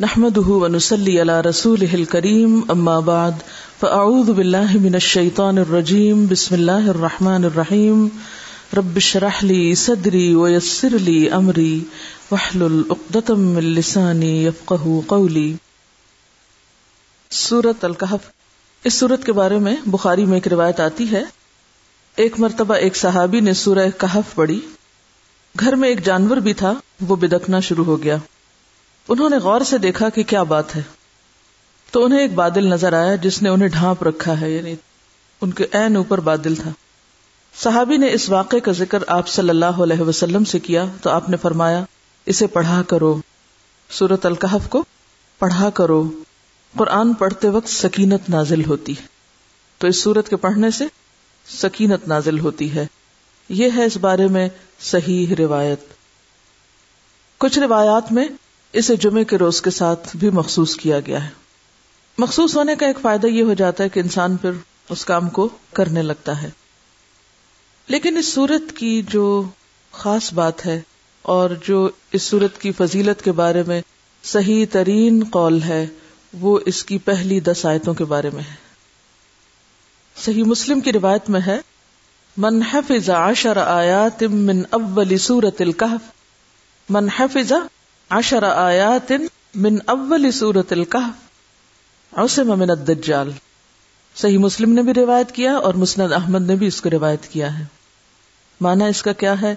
نحمده ونسلي على رسوله الكريم، أما بعد، فأعوذ بالله من الشيطان الرجيم، بسم الله الرحمن الرحيم. رب اشرح لي صدري ويسر لي أمري، واحلل عقدة من لساني يفقه قولي. سورة الكهف اس سورت کے بارے میں بخاری میں ایک روایت آتی ہے۔ ایک مرتبہ ایک صحابی نے سورہ کہف پڑھی۔ گھر میں ایک جانور بھی تھا، وہ بدکنا شروع ہو گیا۔ انہوں نے غور سے دیکھا کہ کیا بات ہے۔ تو انہیں ایک بادل نظر آیا جس نے انہیں ڈھانپ رکھا ہے یعنی ان کے عین اوپر بادل تھا۔ صحابی نے اس واقعے کا ذکر آپ صلی اللہ علیہ وسلم سے کیا تو آپ نے فرمایا، اسے پڑھا کرو۔ سورت القحف کو پڑھا کرو۔ قرآن پڑھتے وقت سکینت نازل ہوتی ہے۔ تو اس سورت کے پڑھنے سے سکینت نازل ہوتی ہے۔ یہ ہے اس بارے میں صحیح روایت۔ کچھ روایات میں اسے جمعے کے روز کے ساتھ بھی مخصوص کیا گیا ہے۔ مخصوص ہونے کا ایک فائدہ یہ ہو جاتا ہے کہ انسان پھر اس کام کو کرنے لگتا ہے۔ لیکن اس صورت کی جو خاص بات ہے اور جو اس صورت کی فضیلت کے بارے میں صحیح ترین قول ہے، وہ اس کی پہلی دس آیتوں کے بارے میں ہے۔ صحیح مسلم کی روایت میں ہے، من حفظ عشر آیات من اول سورت القحف من حفظ عشر آیات من اول سورت القحف عصم من الدجال۔ صحیح مسلم نے بھی روایت کیا اور مسند احمد نے بھی اس کو روایت کیا ہے۔ مانا اس کا کیا ہے؟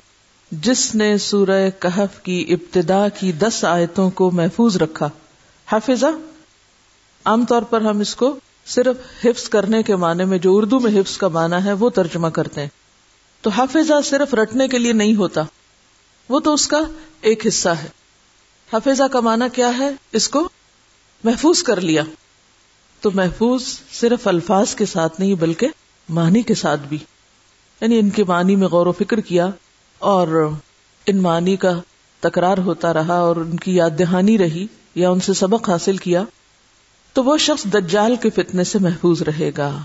جس نے سورہ کہف کی ابتدا کی دس آیتوں کو محفوظ رکھا۔ حافظہ، عام طور پر ہم اس کو صرف حفظ کرنے کے معنی میں جو اردو میں حفظ کا معنی ہے وہ ترجمہ کرتے ہیں۔ تو حافظہ صرف رٹنے کے لیے نہیں ہوتا، وہ تو اس کا ایک حصہ ہے۔ حفیظہ کا معنی کیا ہے؟ اس کو محفوظ کر لیا۔ تو محفوظ صرف الفاظ کے ساتھ نہیں، بلکہ معنی کے ساتھ بھی۔ یعنی ان کے معنی میں غور و فکر کیا اور ان معنی کا تکرار ہوتا رہا اور ان کی یاد دہانی رہی یا ان سے سبق حاصل کیا، تو وہ شخص دجال کے فتنے سے محفوظ رہے گا۔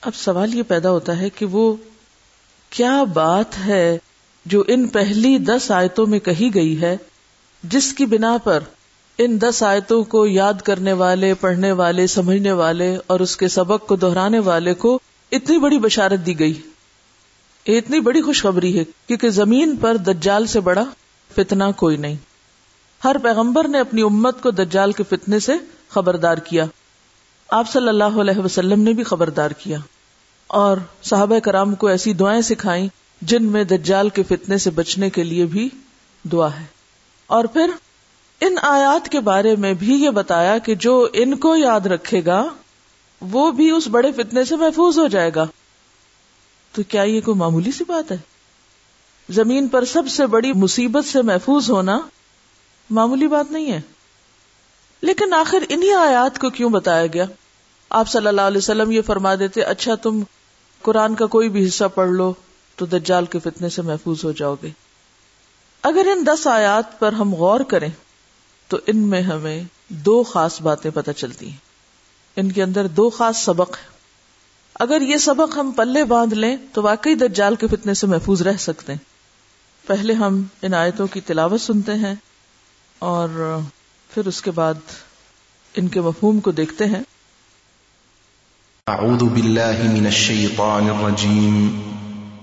اب سوال یہ پیدا ہوتا ہے کہ وہ کیا بات ہے جو ان پہلی دس آیتوں میں کہی گئی ہے جس کی بنا پر ان دس آیتوں کو یاد کرنے والے، پڑھنے والے، سمجھنے والے اور اس کے سبق کو دہرانے والے کو اتنی بڑی بشارت دی گئی۔ یہ اتنی بڑی خوشخبری ہے کیونکہ زمین پر دجال سے بڑا فتنہ کوئی نہیں۔ ہر پیغمبر نے اپنی امت کو دجال کے فتنے سے خبردار کیا۔ آپ صلی اللہ علیہ وسلم نے بھی خبردار کیا۔ اور صحابہ کرام کو ایسی دعائیں سکھائیں جن میں دجال کے فتنے سے بچنے کے لیے بھی دعا ہے۔ اور پھر ان آیات کے بارے میں بھی یہ بتایا کہ جو ان کو یاد رکھے گا، وہ بھی اس بڑے فتنے سے محفوظ ہو جائے گا۔ تو کیا یہ کوئی معمولی سی بات ہے؟ زمین پر سب سے بڑی مصیبت سے محفوظ ہونا معمولی بات نہیں ہے۔ لیکن آخر انہی آیات کو کیوں بتایا گیا؟ آپ صلی اللہ علیہ وسلم یہ فرما دیتے اچھا تم قرآن کا کوئی بھی حصہ پڑھ لو تو دجال کے فتنے سے محفوظ ہو جاؤ گے۔ اگر ان دس آیات پر ہم غور کریں تو ان میں ہمیں دو خاص باتیں پتہ چلتی ہیں۔ ان کے اندر دو خاص سبق ہیں۔ اگر یہ سبق ہم پلے باندھ لیں تو واقعی دجال کے فتنے سے محفوظ رہ سکتے ہیں۔ پہلے ہم ان آیتوں کی تلاوت سنتے ہیں اور پھر اس کے بعد ان کے مفہوم کو دیکھتے ہیں۔ اعوذ باللہ من الشیطان الرجیم۔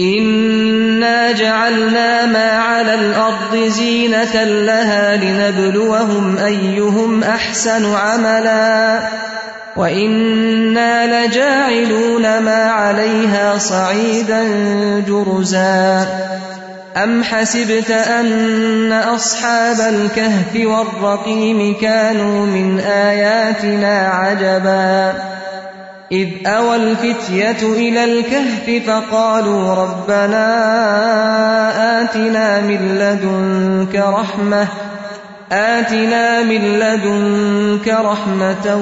إنا جعلنا ما على الأرض زينة لها لنبلوهم أيهم أحسن عملا وإنا لجاعلون ما عليها صعيدا جرزا أم حسبت أن أصحاب الكهف والرقيم كانوا من آياتنا عجبا إذ أوى الفتية إلى الكهف فقالوا ربنا آتنا من لدنك رحمة، آتنا من لدنك رحمة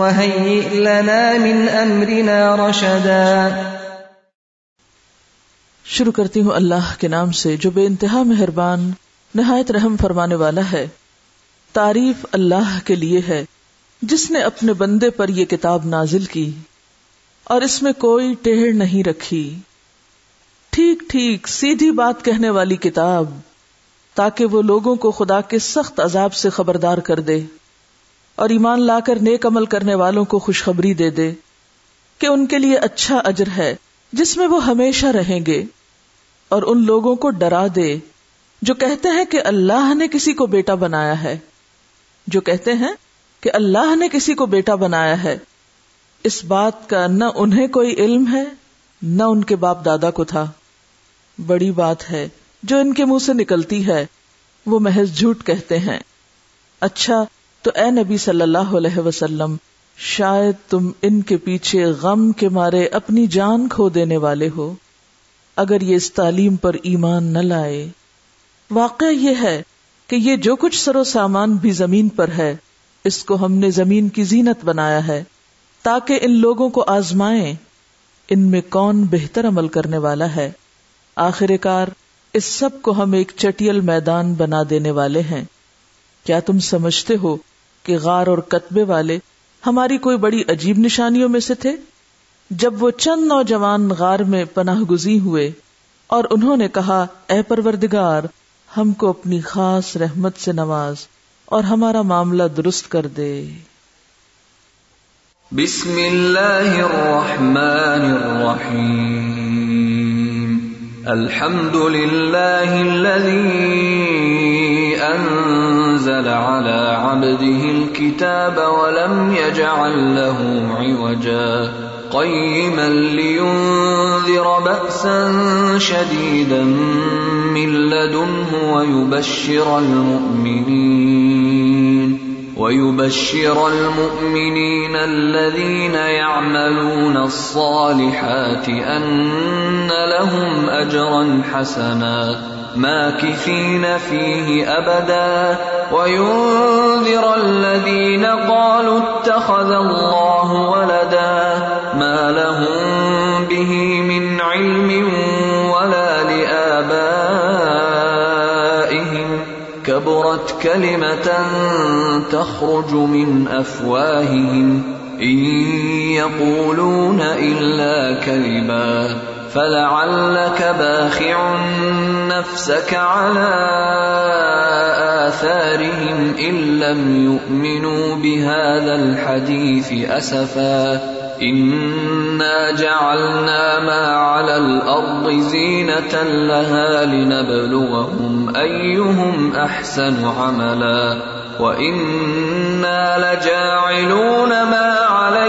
وهيئ لنا من أمرنا رشدا. شروع کرتی ہوں اللہ کے نام سے جو بے انتہا مہربان، نہایت رحم فرمانے والا ہے، تعریف اللہ کے لیے ہے۔ جس نے اپنے بندے پر یہ کتاب نازل کی اور اس میں کوئی ٹیڑھ نہیں رکھی۔ ٹھیک ٹھیک، سیدھی بات کہنے والی کتاب، تاکہ وہ لوگوں کو خدا کے سخت عذاب سے خبردار کر دے اور ایمان لا کر نیک عمل کرنے والوں کو خوشخبری دے دے کہ ان کے لیے اچھا اجر ہے، جس میں وہ ہمیشہ رہیں گے اور ان لوگوں کو ڈرا دے جو کہتے ہیں کہ اللہ نے کسی کو بیٹا بنایا ہے۔ جو کہتے ہیں کہ اللہ نے کسی کو بیٹا بنایا ہے۔ اس بات کا نہ انہیں کوئی علم ہے، نہ ان کے باپ دادا کو تھا۔ بڑی بات ہے، جو ان کے منہ سے نکلتی ہے، وہ محض جھوٹ کہتے ہیں۔ اچھا تو اے نبی صلی اللہ علیہ وسلم، شاید تم ان کے پیچھے غم کے مارے اپنی جان کھو دینے والے ہو۔ اگر یہ اس تعلیم پر ایمان نہ لائے۔ واقع یہ ہے کہ یہ جو کچھ سرو سامان بھی زمین پر ہے اس کو ہم نے زمین کی زینت بنایا ہے، تاکہ ان لوگوں کو آزمائیں، ان میں کون بہتر عمل کرنے والا ہے۔ آخر کار، اس سب کو ہم ایک چٹیل میدان بنا دینے والے ہیں۔ کیا تم سمجھتے ہو کہ غار اور کتبے والے ہماری کوئی بڑی عجیب نشانیوں میں سے تھے؟ جب وہ چند نوجوان غار میں پناہ گزی ہوئے اور انہوں نے کہا، اے پروردگار، ہم کو اپنی خاص رحمت سے نواز۔ اور ہمارا معاملہ درست کر دے۔ بسم اللہ الرحمن الرحیم۔ الحمد للہ الذي انزل على عبده الكتاب ولم يجعل له عوجا۔ قيما لينذر بأسا شديدا من لدنه ويبشر المؤمنين ويبشر المؤمنين الذين يعملون الصالحات أن لهم أجرا حسنا ماكثين فيه أبدا وينذر الذين قالوا اتخذ الله ولدا ما لهم به من علم ولا لآبائهم كبرت كلمة تخرج من أفواههم إن يقولون إلا كذبا فلعلك باخع نفسك على آثارهم إن لم يؤمنوا بهذا الحديث أسفا إنا جعلنا ما على الأرض زينة لها لنبلوهم أيهم أحسن عملا وإنا لجاعلون ما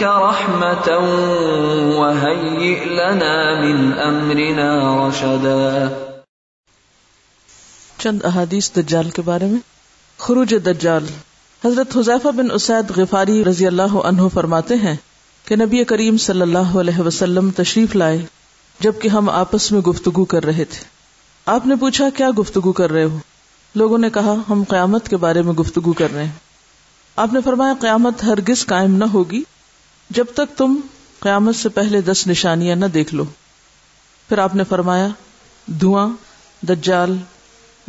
رحمة وهيئ لنا من أمرنا رشدا. چند احادیث دجال کے بارے میں؟ خروج دجال۔ حضرت حذیفہ بن اسید غفاری رضی اللہ عنہ فرماتے ہیں کہ نبی کریم صلی اللہ علیہ وسلم تشریف لائے جبکہ ہم آپس میں گفتگو کر رہے تھے۔ آپ نے پوچھا، کیا گفتگو کر رہے ہو؟ لوگوں نے کہا، ہم قیامت کے بارے میں گفتگو کر رہے ہیں۔ آپ نے فرمایا، قیامت ہرگز قائم نہ ہوگی جب تک تم قیامت سے پہلے دس نشانیاں نہ دیکھ لو۔ پھر آپ نے فرمایا، دھواں، دجال،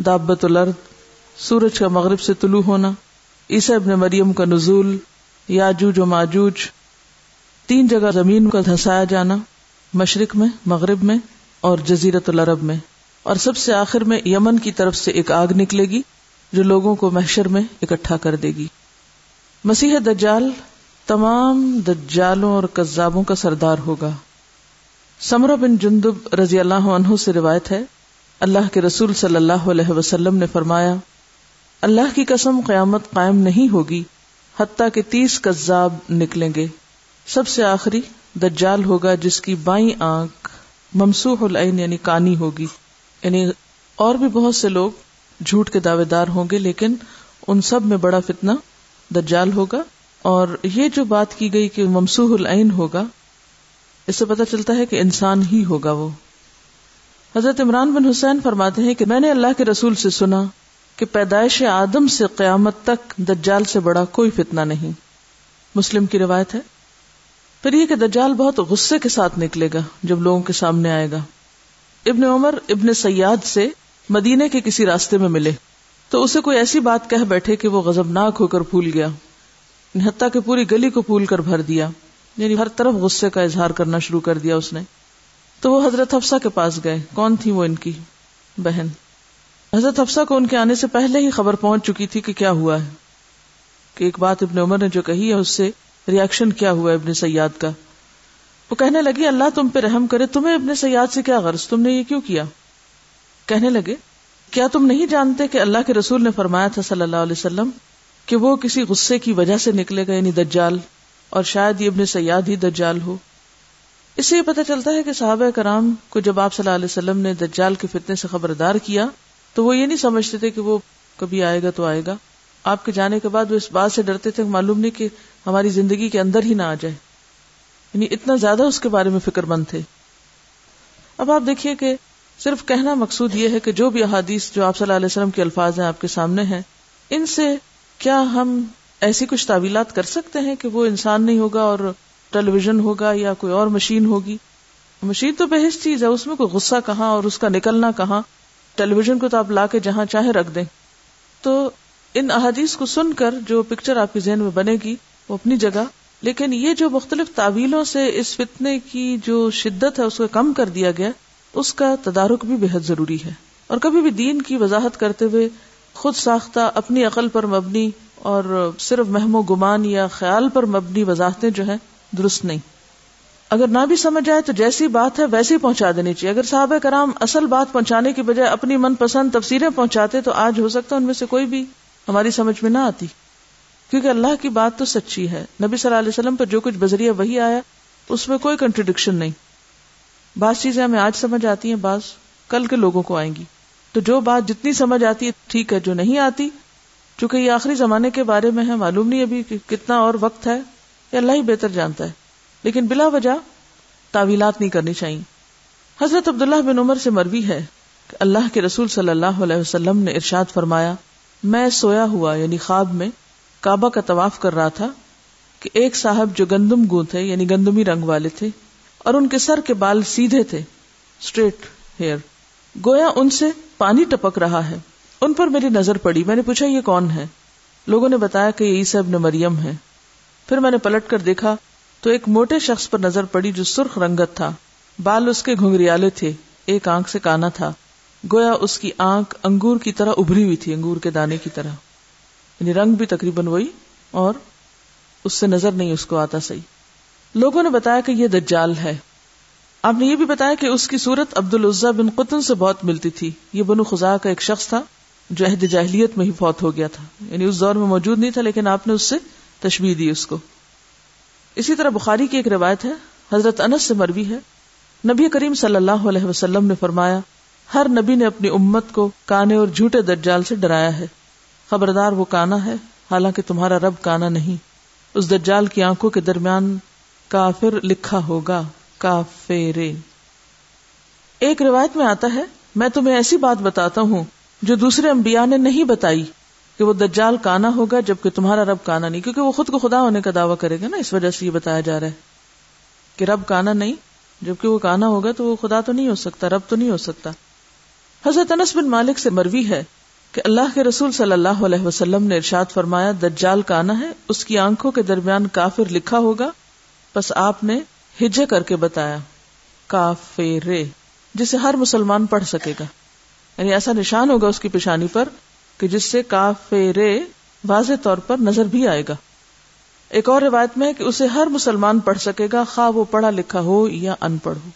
دابت الارض سورج کا مغرب سے طلوع ہونا، عیسی ابن مریم کا نزول، یاجوج و ماجوج، تین جگہ زمین کا دھسایا جانا، مشرق میں، مغرب میں اور جزیرت العرب میں۔ اور سب سے آخر میں یمن کی طرف سے ایک آگ نکلے گی جو لوگوں کو محشر میں اکٹھا کر دے گی۔ مسیح دجال تمام دجالوں اور کذابوں کا سردار ہوگا۔ سمرہ بن جندب رضی اللہ عنہ سے روایت ہے، اللہ کے رسول صلی اللہ علیہ وسلم نے فرمایا، اللہ کی قسم قیامت قائم نہیں ہوگی، حتیٰ کہ تیس کذاب نکلیں گے۔ سب سے آخری دجال ہوگا جس کی بائیں آنکھ ممسوح العین یعنی کانی ہوگی۔ یعنی اور بھی بہت سے لوگ جھوٹ کے دعوے دار ہوں گے، لیکن ان سب میں بڑا فتنہ دجال ہوگا۔ اور یہ جو بات کی گئی کہ ممسوح العین ہوگا، اس سے پتا چلتا ہے کہ انسان ہی ہوگا وہ۔ حضرت عمران بن حسین فرماتے ہیں کہ میں نے اللہ کے رسول سے سنا کہ پیدائش آدم سے قیامت تک دجال سے بڑا کوئی فتنہ نہیں۔ مسلم کی روایت ہے۔ پھر یہ کہ دجال بہت غصے کے ساتھ نکلے گا جب لوگوں کے سامنے آئے گا۔ ابن عمر ابن سیاد سے مدینے کے کسی راستے میں ملے۔ تو اسے کوئی ایسی بات کہہ بیٹھے کہ وہ غزبناک ہو کر پھول گیا۔ حتیٰ کہ پوری گلی کو پھول کر بھر دیا یعنی ہر طرف غصے کا اظہار کرنا شروع کر دیا اس نے۔ تو وہ حضرت حفصہ کے پاس گئے۔ کون تھی وہ ان کی بہن؟ حضرت حفصہ کو ان کے آنے سے پہلے ہی خبر پہنچ چکی تھی کہ کیا ہوا ہے۔ کہ ایک بات ابن عمر نے جو کہی ہے، اس سے ریئیکشن کیا ہوا ہے ابن سیاد کا۔ وہ کہنے لگی، اللہ تم پہ رحم کرے، تمہیں ابن سیاد سے کیا غرض؟ تم نے یہ کیوں کیا؟ کہنے لگے، کیا تم نہیں جانتے کہ اللہ کے رسول نے فرمایا تھا صلی اللہ علیہ وسلم کہ وہ کسی غصے کی وجہ سے نکلے گا یعنی دجال، اور شاید یہ ابن سیاد ہی دجال ہو۔ اس سے یہ پتہ چلتا ہے کہ صحابہ کرام کو جب آپ صلی اللہ علیہ وسلم نے دجال کے فتنے سے خبردار کیا، تو وہ یہ نہیں سمجھتے تھے کہ وہ کبھی آئے گا تو آئے گا۔ آپ کے جانے کے بعد وہ اس بات سے ڈرتے تھے معلوم نہیں کہ ہماری زندگی کے اندر ہی نہ آ جائے۔ یعنی اتنا زیادہ اس کے بارے میں فکر مند تھے۔ اب آپ دیکھیے کہ صرف کہنا مقصود یہ ہے کہ جو بھی احادیث جو آپ صلی اللہ علیہ وسلم کے الفاظ ہیں آپ کے سامنے ہیں، ان سے کیا ہم ایسی کچھ تعویلات کر سکتے ہیں کہ وہ انسان نہیں ہوگا اور ٹیلی ویژن ہوگا یا کوئی اور مشین ہوگی؟ مشین تو بحث چیز ہے، اس میں کوئی غصہ کہاں اور اس کا نکلنا کہاں؟ ٹیلی ویژن کو تو آپ لا کے جہاں چاہے رکھ دیں۔ تو ان احادیث کو سن کر جو پکچر آپ کے ذہن میں بنے گی، وہ اپنی جگہ۔ لیکن یہ جو مختلف تعویلوں سے اس فتنے کی جو شدت ہے، اس کو کم کر دیا گیا، اس کا تدارک بھی بےحد ضروری ہے۔ اور کبھی بھی دین کی وضاحت کرتے ہوئے خود ساختہ اپنی عقل پر مبنی اور صرف مہم و گمان یا خیال پر مبنی وضاحتیں جو ہیں، درست نہیں۔ اگر نہ بھی سمجھ آئے تو جیسی بات ہے ویسی پہنچا دینی چاہیے۔ اگر صحابہ کرام اصل بات پہنچانے کی بجائے اپنی من پسند تفسیریں پہنچاتے تو آج ہو سکتا ہے ان میں سے کوئی بھی ہماری سمجھ میں نہ آتی۔ کیونکہ اللہ کی بات تو سچی ہے۔ نبی صلی اللہ علیہ وسلم پر جو کچھ بذریعہ وہی آیا، اس میں کوئی کنٹریڈکشن نہیں۔ بعض چیزیں ہمیں آج سمجھ آتی ہیں، بعض کل کے لوگوں کو آئیں گی۔ تو جو بات جتنی سمجھ آتی ہے ٹھیک ہے، جو نہیں آتی، چونکہ یہ آخری زمانے کے بارے میں ہے، معلوم نہیں ابھی کہ کتنا اور وقت ہے، یہ اللہ ہی بہتر جانتا ہے۔ لیکن بلا وجہ تعویلات نہیں کرنی چاہیے۔ حضرت عبداللہ بن عمر سے مروی ہے کہ اللہ کے رسول صلی اللہ علیہ وسلم نے ارشاد فرمایا، میں سویا ہوا یعنی خواب میں، کعبہ کا طواف کر رہا تھا کہ ایک صاحب جو گندم گو تھے یعنی گندمی رنگ والے تھے، اور ان کے سر کے بال سیدھے تھے اسٹریٹ ہیئر گویا ان سے پانی ٹپک رہا ہے۔ ان پر میری نظر پڑی۔ میں نے پوچھا، یہ کون ہے؟ لوگوں نے بتایا کہ یہ عیسی ابن مریم ہے پھر میں نے پلٹ کر دیکھا تو ایک موٹے شخص پر نظر پڑی جو سرخ رنگت تھا۔ بال اس کے گھنگریالے تھے۔ ایک آنکھ سے کانا تھا۔ گویا اس کی آنکھ انگور کی طرح ابری ہوئی تھی، انگور کے دانے کی طرح۔ یعنی رنگ بھی تقریباً وہی اور اس سے نظر نہیں اس کو آتا صحیح۔ لوگوں نے بتایا کہ یہ دجال ہے۔ آپ نے یہ بھی بتایا کہ اس کی صورت عبد العزا بن قطن سے بہت ملتی تھی۔ یہ بنو خزا کا ایک شخص تھا جو عہد جاہلیت میں ہی فوت ہو گیا تھا۔ یعنی اس دور میں موجود نہیں تھا، لیکن آپ نے اس سے تشبیح دی اس کو۔ اسی طرح بخاری کی ایک روایت ہے، حضرت انس سے مروی ہے۔ نبی کریم صلی اللہ علیہ وسلم نے فرمایا، ہر نبی نے اپنی امت کو کانے اور جھوٹے دجال سے ڈرایا ہے۔ خبردار وہ کانا ہے، حالانکہ تمہارا رب کانا نہیں۔ اس دجال کی آنکھوں کے درمیان کافر لکھا ہوگا۔ کافر ایک روایت میں آتا ہے، میں تمہیں ایسی بات بتاتا ہوں جو دوسرے انبیاء نے نہیں بتائی کہ وہ دجال کانا ہوگا جبکہ تمہارا رب کانا نہیں، کیونکہ وہ خود کو خدا ہونے کا دعویٰ کرے گا نا، اس وجہ سے یہ بتایا جا رہا ہے کہ رب کانا نہیں، جبکہ وہ کانا ہوگا تو وہ خدا تو نہیں ہو سکتا، رب تو نہیں ہو سکتا۔ حضرت انس بن مالک سے مروی ہے کہ اللہ کے رسول صلی اللہ علیہ وسلم نے ارشاد فرمایا، دجال کانا ہے، اس کی آنکھوں کے درمیان کافر لکھا ہوگا بس آپ نے ہجے کر کے بتایا، کافرے، جسے ہر مسلمان پڑھ سکے گا۔ یعنی ایسا نشان ہوگا اس کی پیشانی پر کہ جس سے کافرے واضح طور پر نظر بھی آئے گا۔ ایک اور روایت میں کہ اسے ہر مسلمان پڑھ سکے گا، خواہ وہ پڑھا لکھا ہو یا ان پڑھ ہو۔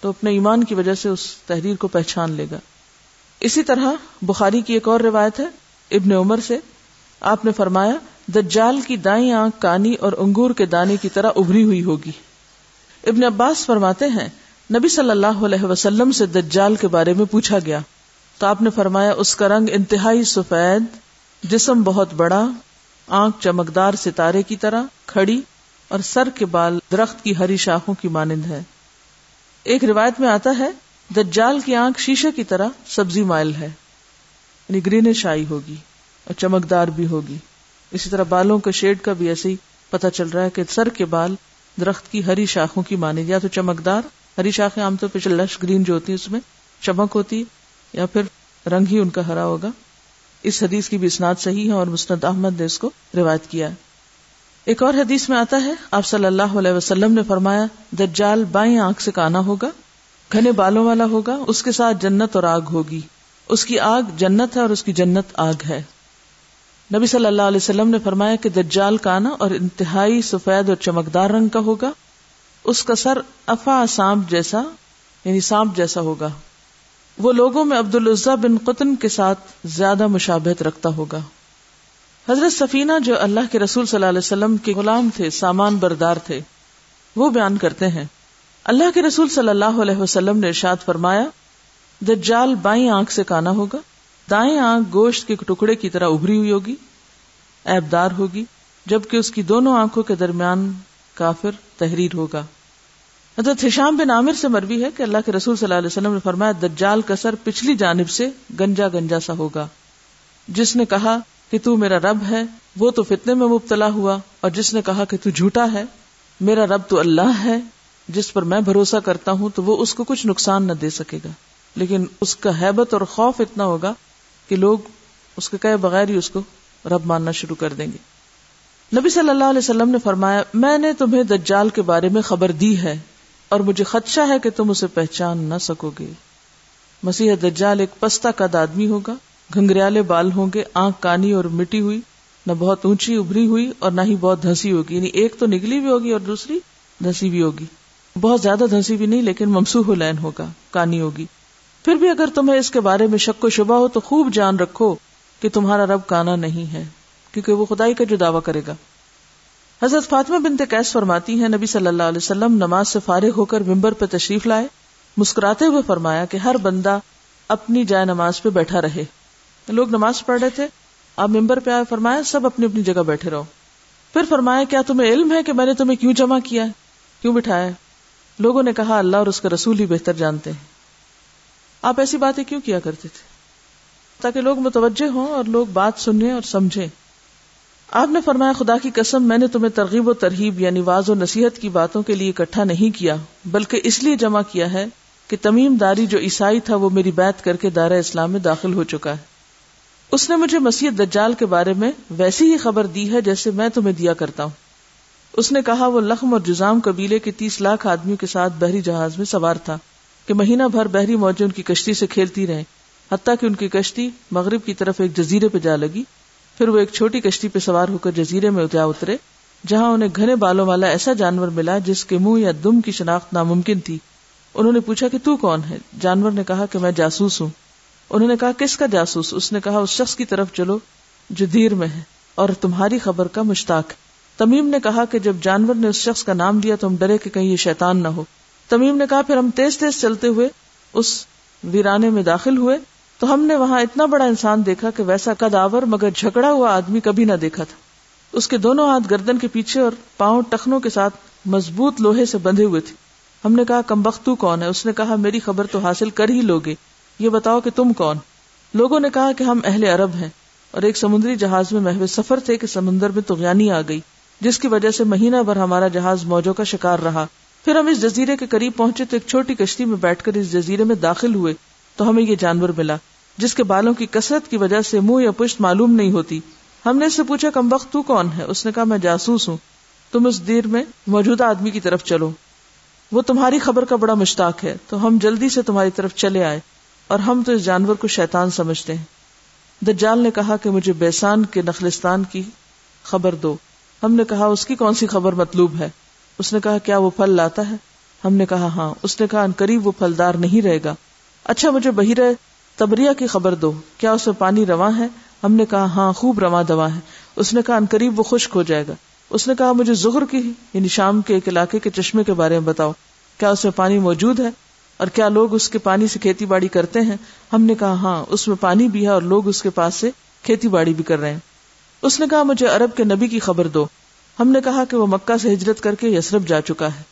تو اپنے ایمان کی وجہ سے اس تحریر کو پہچان لے گا۔ اسی طرح بخاری کی ایک اور روایت ہے، ابن عمر سے۔ آپ نے فرمایا، دجال کی دائیں آنکھ کانی اور انگور کے دانے کی طرح ابری ہوئی ہوگی۔ ابن عباس فرماتے ہیں، نبی صلی اللہ علیہ وسلم سے دجال کے بارے میں پوچھا گیا۔ تو آپ نے فرمایا، اس کا رنگ انتہائی سفید، جسم بہت بڑا، آنکھ چمکدار ستارے کی طرح کھڑی اور سر کے بال درخت کی ہری شاخوں کی مانند ہے۔ ایک روایت میں آتا ہے، دجال کی آنکھ شیشے کی طرح سبزی مائل ہے یعنی گرین شائی ہوگی اور چمکدار بھی ہوگی۔ اسی طرح بالوں کے شیڈ کا بھی ایسے ہی پتا چل رہا ہے کہ سر کے بال درخت کی ہری شاخوں کی مانی یا تو چمکدار، ہری شاخیں عام طور پہ لش گرین جو ہوتی ہے اس میں چمک ہوتی یا پھر رنگ ہی ان کا ہرا ہوگا۔ اس حدیث کی بھی اسناد صحیح ہے اور مسند احمد نے اس کو روایت کیا ہے۔ ایک اور حدیث میں آتا ہے، آپ صلی اللہ علیہ وسلم نے فرمایا، دجال بائیں آنکھ سے کانا ہوگا، گھنے بالوں والا ہوگا، اس کے ساتھ جنت اور آگ ہوگی۔ اس کی آگ جنت ہے اور اس کی جنت آگ ہے۔ نبی صلی اللہ علیہ وسلم نے فرمایا کہ دجال کانا اور انتہائی سفید اور چمکدار رنگ کا ہوگا۔ اس کا سر افا سانپ جیسا یعنی سانپ جیسا ہوگا۔ وہ لوگوں میں عبد العزا بن قطن کے ساتھ زیادہ مشابہت رکھتا ہوگا۔ حضرت سفینہ جو اللہ کے رسول صلی اللہ علیہ وسلم کے غلام تھے، سامان بردار تھے، وہ بیان کرتے ہیں۔ اللہ کے رسول صلی اللہ علیہ وسلم نے ارشاد فرمایا، دجال بائیں آنکھ سے کانا ہوگا، دائیں آنکھ گوشت کے ٹکڑے کی طرح ابری ہوئی ہوگی۔ ایبدار ہوگی، جبکہ اس کی دونوں آنکھوں کے درمیان کافر تحریر ہوگا۔ حضرت ہشام بن عامر سے مروی ہے کہ اللہ کے رسول صلی اللہ علیہ وسلم نے فرمایا، دجال کا سر پچھلی جانب سے گنجا گنجا سا ہوگا۔ جس نے کہا کہ تو میرا رب ہے، وہ تو فتنے میں مبتلا ہوا، اور جس نے کہا کہ تو جھوٹا ہے، میرا رب تو اللہ ہے، جس پر میں بھروسہ کرتا ہوں، تو وہ اس کو کچھ نقصان نہ دے سکے گا۔ لیکن اس کا حیبت اور خوف اتنا ہوگا کہ لوگ اس کے کہے بغیر ہی اس کو رب ماننا شروع کر دیں گے۔ نبی صلی اللہ علیہ وسلم نے فرمایا، میں نے تمہیں دجال کے بارے میں خبر دی ہے اور مجھے خدشہ ہے کہ تم اسے پہچان نہ سکو گے۔ مسیح دجال ایک پستہ قد آدمی ہوگا، گھنگریالے بال ہوں گے، آنکھ کانی اور مٹی ہوئی، نہ بہت اونچی ابری ہوئی اور نہ ہی بہت دھنسی ہوگی۔ یعنی ایک تو نگلی بھی ہوگی اور دوسری دھنسی بھی ہوگی۔ بہت زیادہ دھنسی بھی نہیں، لیکن ممسوح لین ہوگا، کانی ہوگی۔ پھر بھی اگر تمہیں اس کے بارے میں شک و شبہ ہو تو خوب جان رکھو کہ تمہارا رب کانا نہیں ہے، کیونکہ وہ خدائی کا جو دعویٰ کرے گا۔ حضرت فاطمہ بنت کیس فرماتی ہیں، نبی صلی اللہ علیہ وسلم نماز سے فارغ ہو کر ممبر پہ تشریف لائے۔ مسکراتے ہوئے فرمایا کہ ہر بندہ اپنی جائے نماز پہ بیٹھا رہے۔ لوگ نماز پڑھ رہے تھے۔ آپ ممبر پہ آئے، فرمایا سب اپنی اپنی جگہ بیٹھے رہو۔ پھر فرمایا، کیا تمہیں علم ہے کہ میں نے تمہیں کیوں جمع کیا ہے؟ کیوں بٹھایا لوگوں نے کہا، اللہ اور اس کا رسول ہی بہتر جانتے ہیں۔ آپ ایسی باتیں کیوں کیا کرتے تھے؟ تاکہ لوگ متوجہ ہوں اور لوگ بات سنیں اور سمجھیں۔ آپ نے فرمایا، خدا کی قسم، میں نے تمہیں ترغیب و ترغیب یعنی واض و نصیحت کی باتوں کے لیے اکٹھا نہیں کیا، بلکہ اس لیے جمع کیا ہے کہ تمیم داری جو عیسائی تھا وہ میری بیعت کر کے دائرہ اسلام میں داخل ہو چکا ہے۔ اس نے مجھے مسیح دجال کے بارے میں ویسی ہی خبر دی ہے جیسے میں تمہیں دیا کرتا ہوں۔ اس نے کہا، وہ لخم اور جزام قبیلے کے تیس لاکھ آدمیوں کے ساتھ بحری جہاز میں سوار تھا کہ مہینہ بھر بحری موجود ان کی کشتی سے کھیلتی رہے حتیٰ کہ ان کی کشتی مغرب کی طرف ایک جزیرے پہ جا لگی۔ پھر وہ ایک چھوٹی کشتی پہ سوار ہو کر جزیرے میں جا اترے، جہاں انہیں گھنے بالوں والا ایسا جانور ملا جس کے منہ یا دم کی شناخت ناممکن تھی۔ انہوں نے پوچھا کہ تو کون ہے؟ جانور نے کہا کہ میں جاسوس ہوں۔ انہوں نے کہا، کس کا جاسوس؟ اس نے کہا، اس شخص کی طرف چلو جو دیر میں ہے اور تمہاری خبر کا مشتاق۔ تمیم نے کہا کہ جب جانور نے اس شخص کا نام لیا تو ہم ڈرے کہ کہیں یہ شیطان نہ ہو۔ تمیم نے کہا، پھر ہم تیز تیز چلتے ہوئے اس ویرانے میں داخل ہوئے۔ تو ہم نے وہاں اتنا بڑا انسان دیکھا کہ ویسا کداور مگر جھگڑا ہوا آدمی کبھی نہ دیکھا تھا۔ اس کے دونوں ہاتھ گردن کے پیچھے اور پاؤں ٹخنوں کے ساتھ مضبوط لوہے سے بندھے ہوئے تھے۔ ہم نے کہا، کمبختو کون ہے؟ اس نے کہا، میری خبر تو حاصل کر ہی لوگے یہ بتاؤ کہ تم کون۔ لوگوں نے کہا کہ ہم اہل عرب ہیں۔ اور ایک سمندری جہاز میں محو سفر تھے کہ سمندر میں تغیانی آ گئی، جس کی وجہ سے مہینہ بھر ہمارا جہاز موجوں کا شکار رہا۔ پھر ہم اس جزیرے کے قریب پہنچے تو ایک چھوٹی کشتی میں بیٹھ کر اس جزیرے میں داخل ہوئے۔ تو ہمیں یہ جانور ملا، جس کے بالوں کی کثرت کی وجہ سے منہ یا پشت معلوم نہیں ہوتی۔ ہم نے اس سے پوچھا، کم وقت تو کون ہے؟ اس نے کہا، میں جاسوس ہوں۔ تم اس دیر میں موجودہ آدمی کی طرف چلو۔ وہ تمہاری خبر کا بڑا مشتاق ہے۔ تو ہم جلدی سے تمہاری طرف چلے آئے اور ہم تو اس جانور کو شیطان سمجھتے ہیں۔ دجال نے کہا کہ مجھے بیسان کے نخلستان کی خبر دو۔ ہم نے کہا، اس کی کون سی خبر مطلوب ہے؟ اس نے کہا، کیا وہ پھل لاتا ہے؟ ہم نے کہا ہاں۔ اس نے کہا، ان قریب وہ پھلدار نہیں رہے گا۔ اچھا مجھے بحیرہ تبریا کی خبر دو، کیا اس میں پانی رواں ہے؟ ہم نے کہا ہاں خوب رواں دوا ہے۔ اس نے کہا، ان قریب وہ خشک ہو جائے گا۔ اس نے کہا، مجھے ظہر کی یعنی شام کے ایک علاقے کے چشمے کے بارے میں بتاؤ۔ کیا اس میں پانی موجود ہے؟ اور کیا لوگ اس کے پانی سے کھیتی باڑی کرتے ہیں؟ ہم نے کہا ہاں اس میں پانی بھی ہے اور لوگ اس کے پاس سے کھیتی باڑی بھی کر رہے ہیں۔ اس نے کہا، مجھے عرب کے نبی کی خبر دو۔ ہم نے کہا کہ وہ مکہ سے ہجرت کر کے یسرف جا چکا ہے۔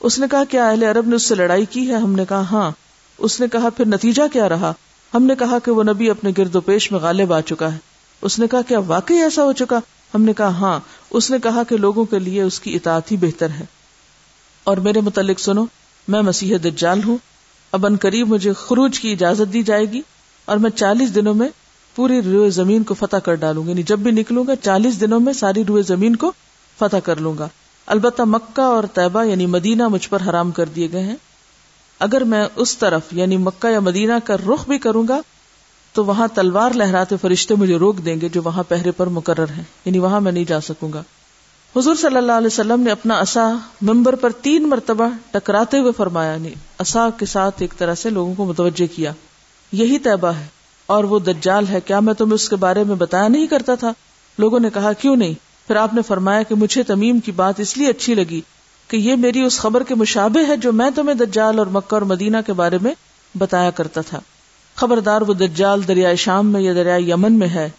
اس نے کہا، کیا اہل عرب نے اس سے لڑائی کی ہے؟ ہم نے کہا ہاں۔ اس نے کہا، پھر نتیجہ کیا رہا؟ ہم نے کہا کہ وہ نبی اپنے گرد و پیش میں غالب آ چکا ہے۔ اس نے کہا، کیا واقعی ایسا ہو چکا؟ ہم نے کہا ہاں. اس نے کہا کہ لوگوں کے لیے اس کی اطاعت ہی بہتر ہے۔ اور میرے متعلق سنو، میں مسیح دجال ہوں۔ اب ان قریب مجھے خروج کی اجازت دی جائے گی اور میں چالیس دنوں میں پوری روئے زمین کو فتح کر ڈالوں گا۔ یعنی جب بھی نکلوں گا، چالیس دنوں میں ساری روئے زمین کو فتح کر لوں گا۔ البتہ مکہ اور طیبہ یعنی مدینہ، مجھ پر حرام کر دیے گئے ہیں۔ اگر میں اس طرف یعنی مکہ یا مدینہ کا رخ بھی کروں گا، تو وہاں تلوار لہراتے فرشتے مجھے روک دیں گے جو وہاں پہرے پر مقرر ہیں۔ یعنی وہاں میں نہیں جا سکوں گا۔ حضور صلی اللہ علیہ وسلم نے اپنا اصا ممبر پر تین مرتبہ ٹکراتے ہوئے فرمایا یعنی نہیں اصا کے ساتھ ایک طرح سے لوگوں کو متوجہ کیا۔ یہی طیبہ ہے۔ اور وہ دجال ہے۔ کیا میں تمہیں اس کے بارے میں بتایا نہیں کرتا تھا؟ لوگوں نے کہا، کیوں نہیں؟ پھر آپ نے فرمایا کہ مجھے تمیم کی بات اس لیے اچھی لگی کہ یہ میری اس خبر کے مشابے ہے جو میں تمہیں دجال اور مکہ اور مدینہ کے بارے میں بتایا کرتا تھا۔ خبردار وہ دجال دریائے شام میں یا دریائے یمن میں ہے۔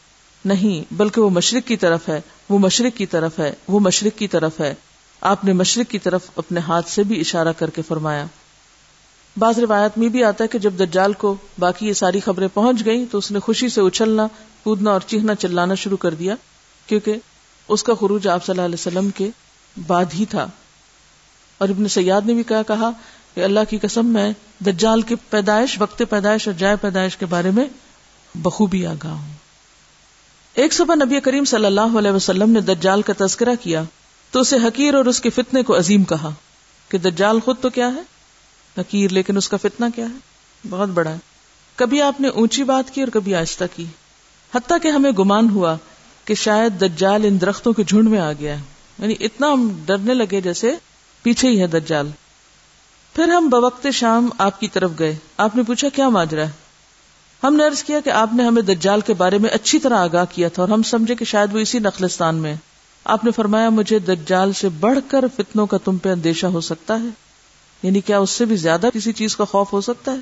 نہیں، بلکہ وہ مشرق کی طرف ہے۔ وہ مشرق کی طرف ہے۔ وہ مشرق کی طرف ہے۔ آپ نے مشرق کی طرف اپنے ہاتھ سے بھی اشارہ کر کے فرمایا۔ بعض روایات میں بھی آتا ہے کہ جب دجال کو باقی یہ ساری خبریں پہنچ گئی تو اس نے خوشی سے اچھلنا، کودنا اور چیخنا چلانا شروع کر دیا، کیونکہ اس کا خروج آپ صلی اللہ علیہ وسلم کے بعد ہی تھا۔ اور ابن سیاد نے بھی کہا کہا کہ اللہ کی قسم میں دجال کی پیدائش، وقت پیدائش اور جائے پیدائش کے بارے میں بخوبی آگاہ ہوں۔ ایک صبح نبی کریم صلی اللہ علیہ وسلم نے دجال کا تذکرہ کیا تو اسے حقیر اور اس کے فتنے کو عظیم کہا کہ دجال خود تو کیا ہے؟ حقیر لیکن اس کا فتنہ کیا ہے؟ بہت بڑا ہے۔ کبھی آپ نے اونچی بات کی اور کبھی آہستہ کی۔ حتیٰ کہ ہمیں گمان ہوا کہ شاید دجال ان درختوں کے جھنڈ میں آ گیا ہے۔ یعنی اتنا ہم ڈرنے لگے جیسے پیچھے ہی ہے دجال۔ پھر ہم بوقت شام آپ کی طرف گئے۔ آپ نے پوچھا، کیا ماجرا ہے؟ ہم نے عرض کیا کہ آپ نے ہمیں دجال کے بارے میں اچھی طرح آگاہ کیا تھا اور ہم سمجھے کہ شاید وہ اسی نخلستان میں آپ نے فرمایا، مجھے دجال سے بڑھ کر فتنوں کا تم پہ اندیشہ ہو سکتا ہے۔ یعنی کیا اس سے بھی زیادہ کسی چیز کا خوف ہو سکتا ہے؟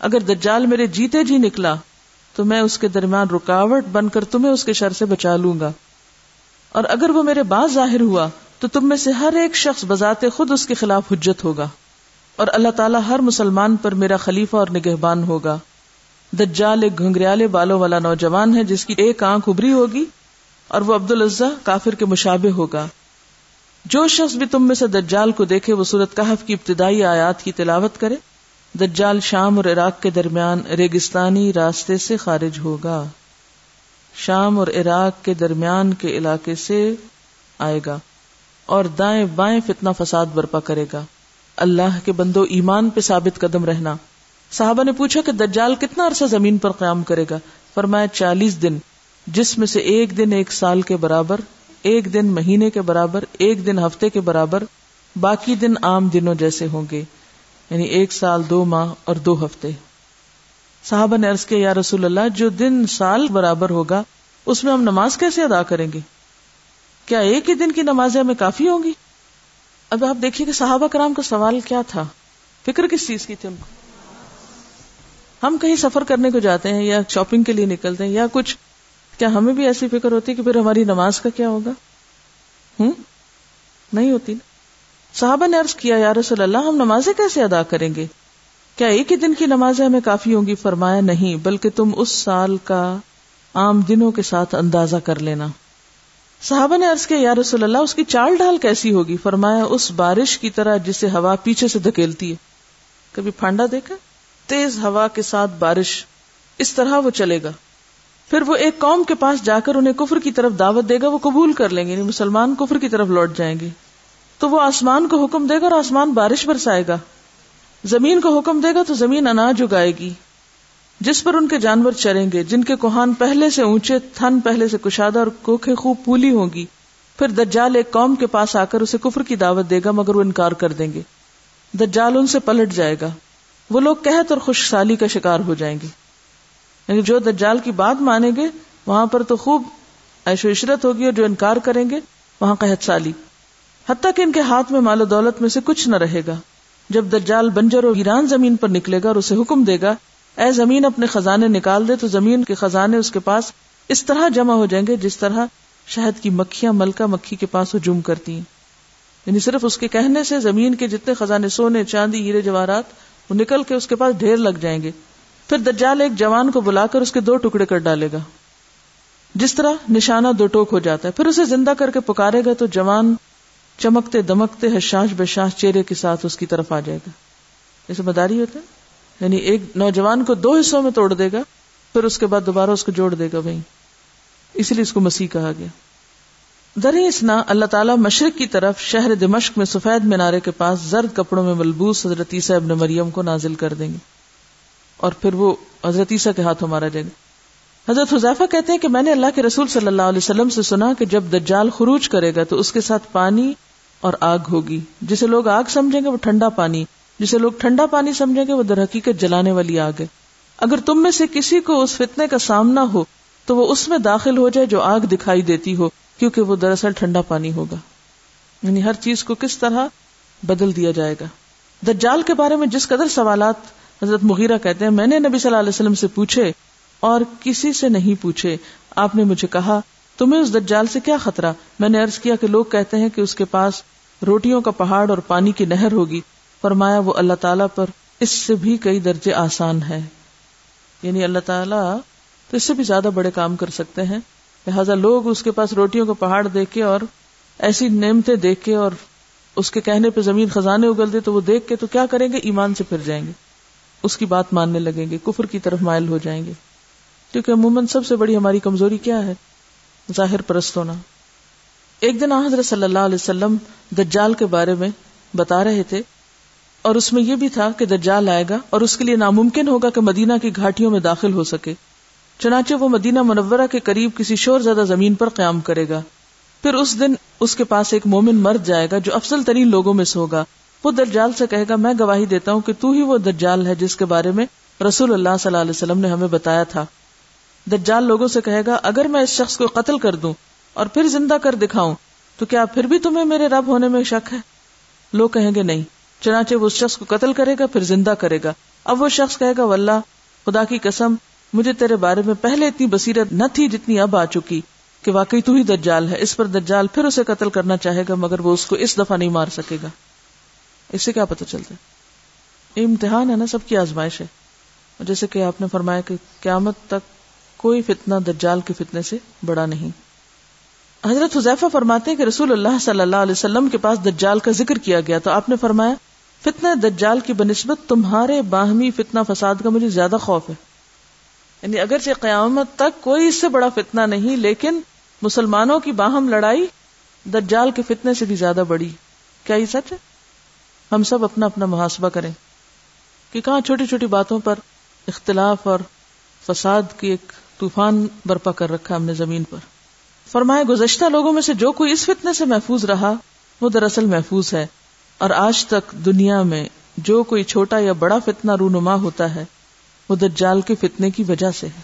اگر دجال میرے جیتے جی نکلا، تو میں اس کے درمیان رکاوٹ بن کر تمہیں اس کے شر سے بچا لوں گا۔ اور اگر وہ میرے بعد ظاہر ہوا تو تم میں سے ہر ایک شخص بذات خود اس کے خلاف حجت ہوگا اور اللہ تعالیٰ ہر مسلمان پر میرا خلیفہ اور نگہبان ہوگا۔ دجال ایک گھنگریالے بالوں والا نوجوان ہے جس کی ایک آنکھ ابری ہوگی اور وہ عبد العزا کافر کے مشابے ہوگا۔ جو شخص بھی تم میں سے دجال کو دیکھے وہ سورت کہف کی ابتدائی آیات کی تلاوت کرے۔ دجال شام اور عراق کے درمیان ریگستانی راستے سے خارج ہوگا۔ شام اور عراق کے درمیان کے علاقے سے آئے گا۔ اور دائیں بائیں فتنہ فساد برپا کرے گا۔ اللہ کے بندو ایمان پہ ثابت قدم رہنا۔ صحابہ نے پوچھا کہ دجال کتنا عرصہ زمین پر قیام کرے گا؟ فرمایا چالیس دن۔ جس میں سے ایک دن ایک سال کے برابر، ایک دن مہینے کے برابر، ایک دن ہفتے کے برابر، باقی دن عام دنوں جیسے ہوں گے۔ یعنی ایک سال، دو ماہ اور دو ہفتے۔ صحابہ نے عرض کیا، یا رسول اللہ، جو دن سال برابر ہوگا، اس میں ہم نماز کیسے ادا کریں گے؟ کیا ایک ہی دن کی نمازیں ہمیں کافی ہوں گی؟ اب آپ دیکھیے کہ صحابہ کرام کا سوال کیا تھا؟ فکر کس چیز کی تھی ان کو؟ ہم کہیں سفر کرنے کو جاتے ہیں یا شاپنگ کے لیے نکلتے ہیں یا کچھ، کیا ہمیں بھی ایسی فکر ہوتی کہ پھر ہماری نماز کا کیا ہوگا؟ ہوں نہیں ہوتی نا۔ صحابہ نے عرض کیا، یا رسول اللہ، ہم نمازیں کیسے ادا کریں گے؟ کیا ایک ہی دن کی نمازیں ہمیں کافی ہوں گی؟ فرمایا، نہیں، بلکہ تم اس سال کا عام دنوں کے ساتھ اندازہ کر لینا۔ صحابہ نے عرض کیا، یا رسول اللہ، اس کی چال ڈھال کیسی ہوگی؟ فرمایا، اس بارش کی طرح جسے ہوا پیچھے سے دھکیلتی ہے۔ کبھی پھانڈا دیکھا؟ تیز ہوا کے ساتھ بارش، اس طرح وہ چلے گا۔ پھر وہ ایک قوم کے پاس جا کر انہیں کفر کی طرف دعوت دے گا، وہ قبول کر لیں گے یعنی مسلمان کفر کی طرف لوٹ جائیں گے۔ تو وہ آسمان کو حکم دے گا اور آسمان بارش برسائے گا۔ زمین کو حکم دے گا تو زمین اناج اگائے گی۔ جس پر ان کے جانور چریں گے، جن کے کوہان پہلے سے اونچے، تھن پہلے سے کشادہ اور کوکھے خوب پولی ہوگی پھر دجال ایک قوم کے پاس آ کر اسے کفر کی دعوت دے گا، مگر وہ انکار کر دیں گے۔ دجال ان سے پلٹ جائے گا۔ وہ لوگ قحط اور خوش سالی کا شکار ہو جائیں گے۔ یعنی جو دجال کی بات مانیں گے، وہاں پر تو خوب ایش و عشرت ہوگی اور جو انکار کریں گے، وہاں قحط سالی۔ حتیٰ کہ ان کے ہاتھ میں مال و دولت میں سے کچھ نہ رہے گا۔ جب دجال بنجر اور ایران زمین پر نکلے گا اور اسے حکم دے گا اے زمین اپنے خزانے نکال دے تو زمین کے خزانے اس کے پاس اس طرح جمع ہو جائیں گے جس طرح شہد کی مکھیاں، ملکہ مکھی کے پاس ہجوم کرتی ہیں۔ یعنی صرف اس کے کہنے سے زمین کے جتنے خزانے سونے، چاندی، ہیرے، جواہرات، وہ نکل کے اس کے پاس ڈھیر لگ جائیں گے۔ پھر دجال ایک جوان کو بلا کر اس کے دو ٹکڑے کر ڈالے گا۔ جس طرح نشانہ دو ٹوک ہو جاتا ہے، پھر اسے زندہ کر کے پکارے گا تو جوان چمکتے دمکتے حشاش بشاش چہرے کے ساتھ اس کی طرف آ جائے گا۔ جیسے مداری ہوتا ہے یعنی ایک نوجوان کو دو حصوں میں توڑ دے گا، پھر اس کے بعد دوبارہ اس کو جوڑ دے گا وہیں۔ اسی لیے اس کو مسیح کہا گیا۔ دریں اسنا اللہ تعالیٰ مشرق کی طرف شہر دمشق میں سفید مینارے کے پاس زرد کپڑوں میں ملبوس حضرت عیسیٰ ابن مریم کو نازل کر دیں گے۔ اور پھر وہ حضرت عیسیٰ کے ہاتھوں مارا جائے گا۔ حضرت حضیفہ کہتے ہیں کہ میں نے اللہ کے رسول صلی اللہ علیہ وسلم سے سنا کہ جب دجال خروج کرے گا تو اس کے ساتھ پانی اور آگ ہوگی۔ جسے لوگ آگ سمجھیں گے وہ ٹھنڈا پانی جسے لوگ ٹھنڈا پانی سمجھیں گے، وہ در حقیقت جلانے والی آگ ہے۔ اگر تم میں سے کسی کو اس فتنے کا سامنا ہو، تو وہ اس میں داخل ہو جائے جو آگ دکھائی دیتی ہو، کیونکہ وہ دراصل ٹھنڈا پانی ہوگا۔ یعنی ہر چیز کو کس طرح بدل دیا جائے گا۔ دجال کے بارے میں جس قدر سوالات حضرت مغیرہ کہتے ہیں، میں نے نبی صلی اللہ علیہ وسلم سے پوچھے اور کسی سے نہیں پوچھے۔ آپ نے مجھے کہا، تمہیں اس دجال سے کیا خطرہ؟ میں نے ارض کیا کہ لوگ کہتے ہیں کہ اس کے پاس روٹیوں کا پہاڑ اور پانی کی نہر ہوگی۔ فرمایا، وہ اللہ تعالیٰ پر اس سے بھی کئی درجے آسان ہے یعنی اللہ تعالیٰ تو اس سے بھی زیادہ بڑے کام کر سکتے ہیں۔ لہٰذا لوگ اس کے پاس روٹیوں کو پہاڑ دیکھ کے اور ایسی نعمتیں دیکھ کے اور اس کے کہنے پہ زمین خزانے اگل دے تو وہ دیکھ کے تو کیا کریں گے؟ ایمان سے پھر جائیں گے۔ اس کی بات ماننے لگیں گے، کفر کی طرف مائل ہو جائیں گے۔ کیونکہ عموماً سب سے بڑی ہماری کمزوری کیا ہے؟ ظاہر پرست ہونا۔ ایک دن حضرت صلی اللہ علیہ وسلم دجال کے بارے میں بتا رہے تھے اور اس میں یہ بھی تھا کہ دجال آئے گا اور اس کے لیے ناممکن ہوگا کہ مدینہ کی گھاٹیوں میں داخل ہو سکے۔ چنانچہ وہ مدینہ منورہ کے قریب کسی شور زیادہ زمین پر قیام کرے گا۔ پھر اس دن اس کے پاس ایک مومن مرد جائے گا جو افضل ترین لوگوں میں سے ہوگا۔ وہ دجال سے کہے گا، میں گواہی دیتا ہوں کہ تو ہی وہ دجال ہے جس کے بارے میں رسول اللہ صلی اللہ علیہ وسلم نے ہمیں بتایا تھا۔ دجال لوگوں سے کہے گا، اگر میں اس شخص کو قتل کر دوں اور پھر زندہ کر دکھاؤں، تو کیا پھر بھی تمہیں میرے رب ہونے میں شک ہے؟ لوگ کہیں گے، نہیں۔ چنانچہ وہ اس شخص کو قتل کرے گا، پھر زندہ کرے گا۔ اب وہ شخص کہے گا، واللہ، خدا کی قسم، مجھے تیرے بارے میں پہلے اتنی بصیرت نہ تھی جتنی اب آ چکی، کہ واقعی تو ہی دجال ہے۔ اس پر دجال پھر اسے قتل کرنا چاہے گا، مگر وہ اس کو اس دفعہ نہیں مار سکے گا۔ اس سے کیا پتہ چلتا ہے؟ امتحان ہے نا، سب کی آزمائش ہے۔ جیسے کہ آپ نے فرمایا کہ قیامت تک کوئی فتنہ دجال کے فتنے سے بڑا نہیں۔ حضرت حذیفہ فرماتے ہیں کہ رسول اللہ صلی اللہ علیہ وسلم کے پاس دجال کا ذکر کیا گیا۔ تو آپ نے فرمایا فتنہ دجال کی بنسبت تمہارے باہمی فتنہ فساد کا مجھے زیادہ خوف ہے۔ یعنی اگرچہ قیامت تک کوئی اس سے بڑا فتنہ نہیں، لیکن مسلمانوں کی باہم لڑائی دجال کے فتنے سے بھی زیادہ بڑی۔ کیا یہ سچ ہے؟ ہم سب اپنا اپنا محاسبہ کریں۔ کہ کہاں چھوٹی چھوٹی باتوں پر اختلاف اور فساد کی ایک طوفان برپا کر رکھا ہم نے زمین پر۔ فرمائے گزشتہ لوگوں میں سے جو کوئی اس فتنے سے محفوظ رہا، وہ دراصل محفوظ ہے۔ اور آج تک دنیا میں جو کوئی چھوٹا یا بڑا فتنہ رونما ہوتا ہے، وہ دجال کے فتنے کی وجہ سے ہے۔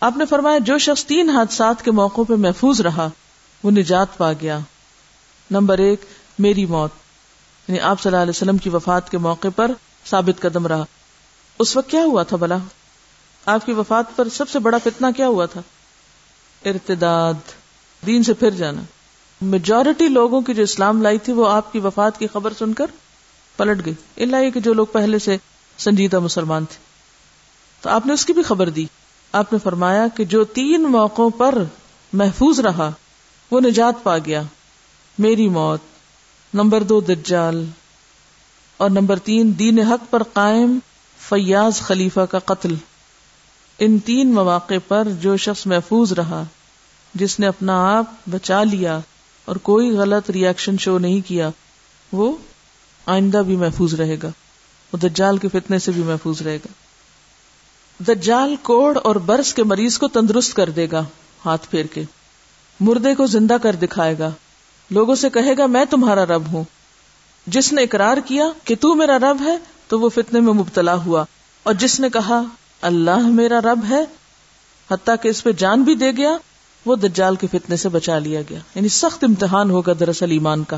آپ نے فرمایا، جو شخص تین حادثات کے موقع پہ محفوظ رہا، وہ نجات پا گیا۔ نمبر ایک، میری موت۔ یعنی آپ صلی اللہ علیہ وسلم کی وفات کے موقع پر ثابت قدم رہا۔ اس وقت کیا ہوا تھا بلا؟ آپ کی وفات پر سب سے بڑا فتنہ کیا ہوا تھا؟ ارتداد، دین سے پھر جانا۔ میجورٹی لوگوں کی جو اسلام لائی تھی وہ آپ کی وفات کی خبر سن کر پلٹ گئی۔ اللہ یہ کہ جو لوگ پہلے سے سنجیدہ مسلمان تھے۔ تو آپ نے اس کی بھی خبر دی۔ آپ نے فرمایا کہ جو تین موقعوں پر محفوظ رہا، وہ نجات پا گیا۔ میری موت، نمبر دو دجال، اور نمبر تین دین حق پر قائم فیاض خلیفہ کا قتل۔ ان تین مواقع پر جو شخص محفوظ رہا، جس نے اپنا آپ بچا لیا اور کوئی غلط ریئیکشن شو نہیں کیا، وہ آئندہ بھی محفوظ رہے گا، وہ دجال کے فتنے سے بھی محفوظ رہے گا۔ دجال کوڑ اور برس کے مریض کو تندرست کر دے گا، ہاتھ پھیر کے۔ مردے کو زندہ کر دکھائے گا۔ لوگوں سے کہے گا، میں تمہارا رب ہوں۔ جس نے اقرار کیا کہ تو میرا رب ہے، تو وہ فتنے میں مبتلا ہوا۔ اور جس نے کہا، اللہ میرا رب ہے، حتیٰ کہ اس پہ جان بھی دے گیا وہ دجال کے فتنے سے بچا لیا گیا۔ یعنی سخت امتحان ہوگا دراصل ایمان کا۔